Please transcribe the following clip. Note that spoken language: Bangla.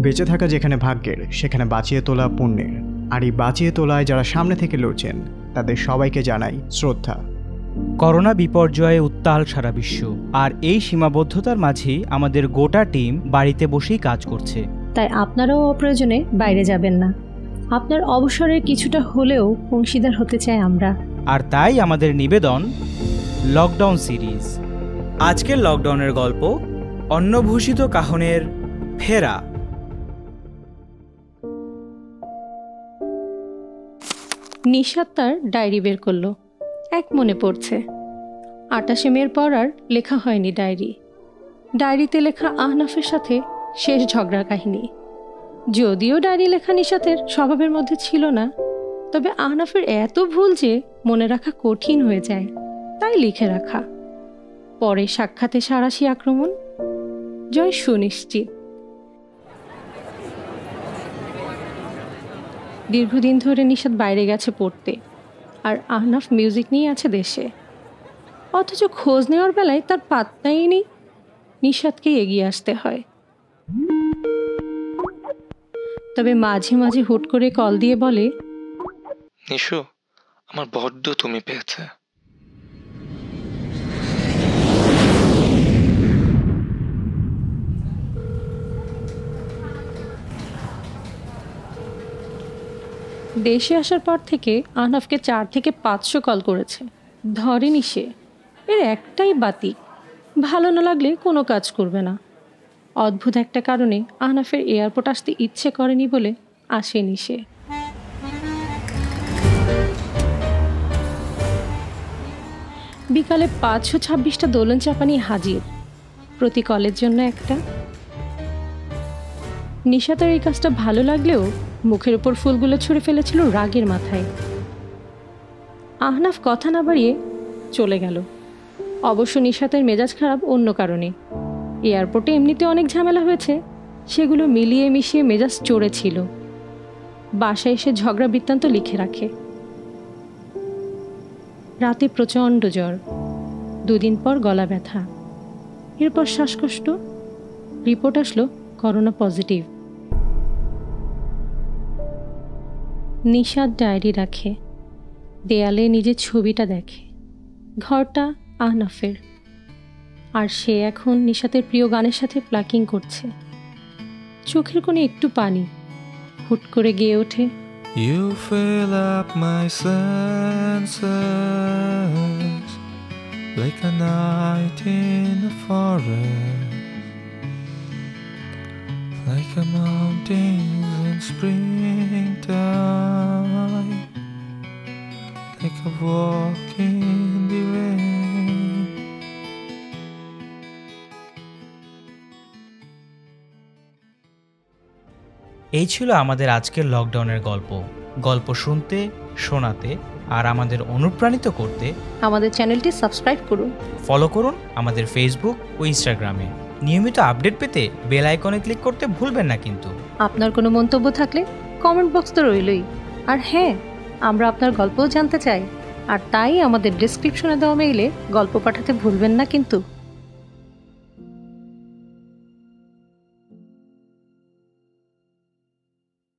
বেঁচে থাকা যেখানে ভাগ্যের সেখানে বাঁচিয়ে তোলা পুণ্যের। আর এই বাঁচিয়ে তোলায় যারা সামনে থেকে লড়ছেন তাদের সবাইকে জানাই শ্রদ্ধা। করোনা বিপর্যয়ে উত্তাল সারা বিশ্ব। আর এই সীমাবদ্ধতার মাঝেই আমাদের গোটা টিম বাড়িতে বসেই কাজ করছে। তাই আপনারাও অপ্রয়োজনে বাইরে যাবেন না। আপনার অবসরের কিছুটা হলেও অংশীদার হতে চাই আমরা। আর তাই আমাদের নিবেদন লকডাউন সিরিজ। আজকের লকডাউনের গল্প অন্নভূষিত কাহনের ফেরা। নিশাত তার ডায়েরি বের করল। এক মনে পড়ছে। আটাশে মের পর আর লেখা হয়নি ডায়েরি। ডায়েরিতে লেখা আহনাফের সাথে শেষ ঝগড়া কাহিনী। যদিও ডায়েরি লেখা নিশাতের স্বভাবের মধ্যে ছিল না, তবে আহনাফের এত ভুল যে মনে রাখা কঠিন হয়ে যায়, তাই লিখে রাখা। পরে সাক্ষাতে সারাশি আক্রমণ। জয় সুনিশ্চিত। দীর্ঘদিন ধরে নিষাদ বাইরে গেছে পড়তে। আর আহনাফ মিউজিক নিয়ে আছে দেশে। অথচ খোঁজ নেওয়ার বেলায় তার পাত্তাই নেই। নিষাদকেই এগিয়ে আসতে হয়। তবে মাঝে মাঝে হুট করে কল দিয়ে বলে, নিশু, আমার বড্ড তুমি পেয়েছে। দেশে আসার পর থেকে আহনাফকে চার থেকে পাঁচশো কল করেছে। ধরেনি সে। এর একটাই বাতি। ভালো না লাগলে কোনো কাজ করবে না। অদ্ভুত একটা কারণে আহনাফের এয়ারপোর্ট আসতে ইচ্ছে করেনি বলে আসেনি সে। বিকালে পাঁচশো ছাব্বিশটা দোলন চাপানি হাজির। প্রতি কলের জন্য একটা। নিশাতের এই কাজটা ভালো লাগলেও মুখের উপর ফুলগুলো ছুঁড়ে ফেলেছিল রাগের মাথায়। আহনাফ কথা না বাড়িয়ে চলে গেল। অবশ্য নিশাতের মেজাজ খারাপ অন্য কারণে। এয়ারপোর্টে এমনিতে অনেক ঝামেলা হয়েছে, সেগুলো মিলিয়ে মিশিয়ে মেজাজ চড়েছিল বাসায় এসে ঝগড়া বৃত্তান্ত লিখে রাখে। রাতে প্রচণ্ড জ্বর। দুদিন পর গলা ব্যথা। এরপর শ্বাসকষ্ট। রিপোর্ট আসলো করোনা পজিটিভ। নিষাদ ডায়েরি রাখে। দেয়ালে নিজের ছবিটা দেখে। ঘরটা আহনাফের। আর সে এখন নিশাতের প্রিয় গানের সাথে প্লাকিং করছে। চোখের কোণে একটু পানি। হুট করে গিয়ে ওঠে। You fill up my senses like a night in the forest, like a mountain in springtime, like a walk in the rain. এই ছিল আমাদের আজকের লকডাউনের গল্প। গল্প শুনতে শোনাতে আর আমাদের অনুপ্রাণিত করতে আমাদের চ্যানেলটি সাবস্ক্রাইব করুন। ফলো করুন আমাদের ফেসবুক ও ইনস্টাগ্রামে নিয়মিত আপডেট পেতে বেল আইকনে ক্লিক করতে ভুলবেন না কিন্তু। আপনার কোনো মন্তব্য থাকলে কমেন্ট বক্স তো রইলই। আর হ্যাঁ আমরা আপনার গল্পও জানতে চাই। আর তাই আমাদের ডিসক্রিপশনে দেওয়া মেইলে গল্প পাঠাতে ভুলবেন না কিন্তু।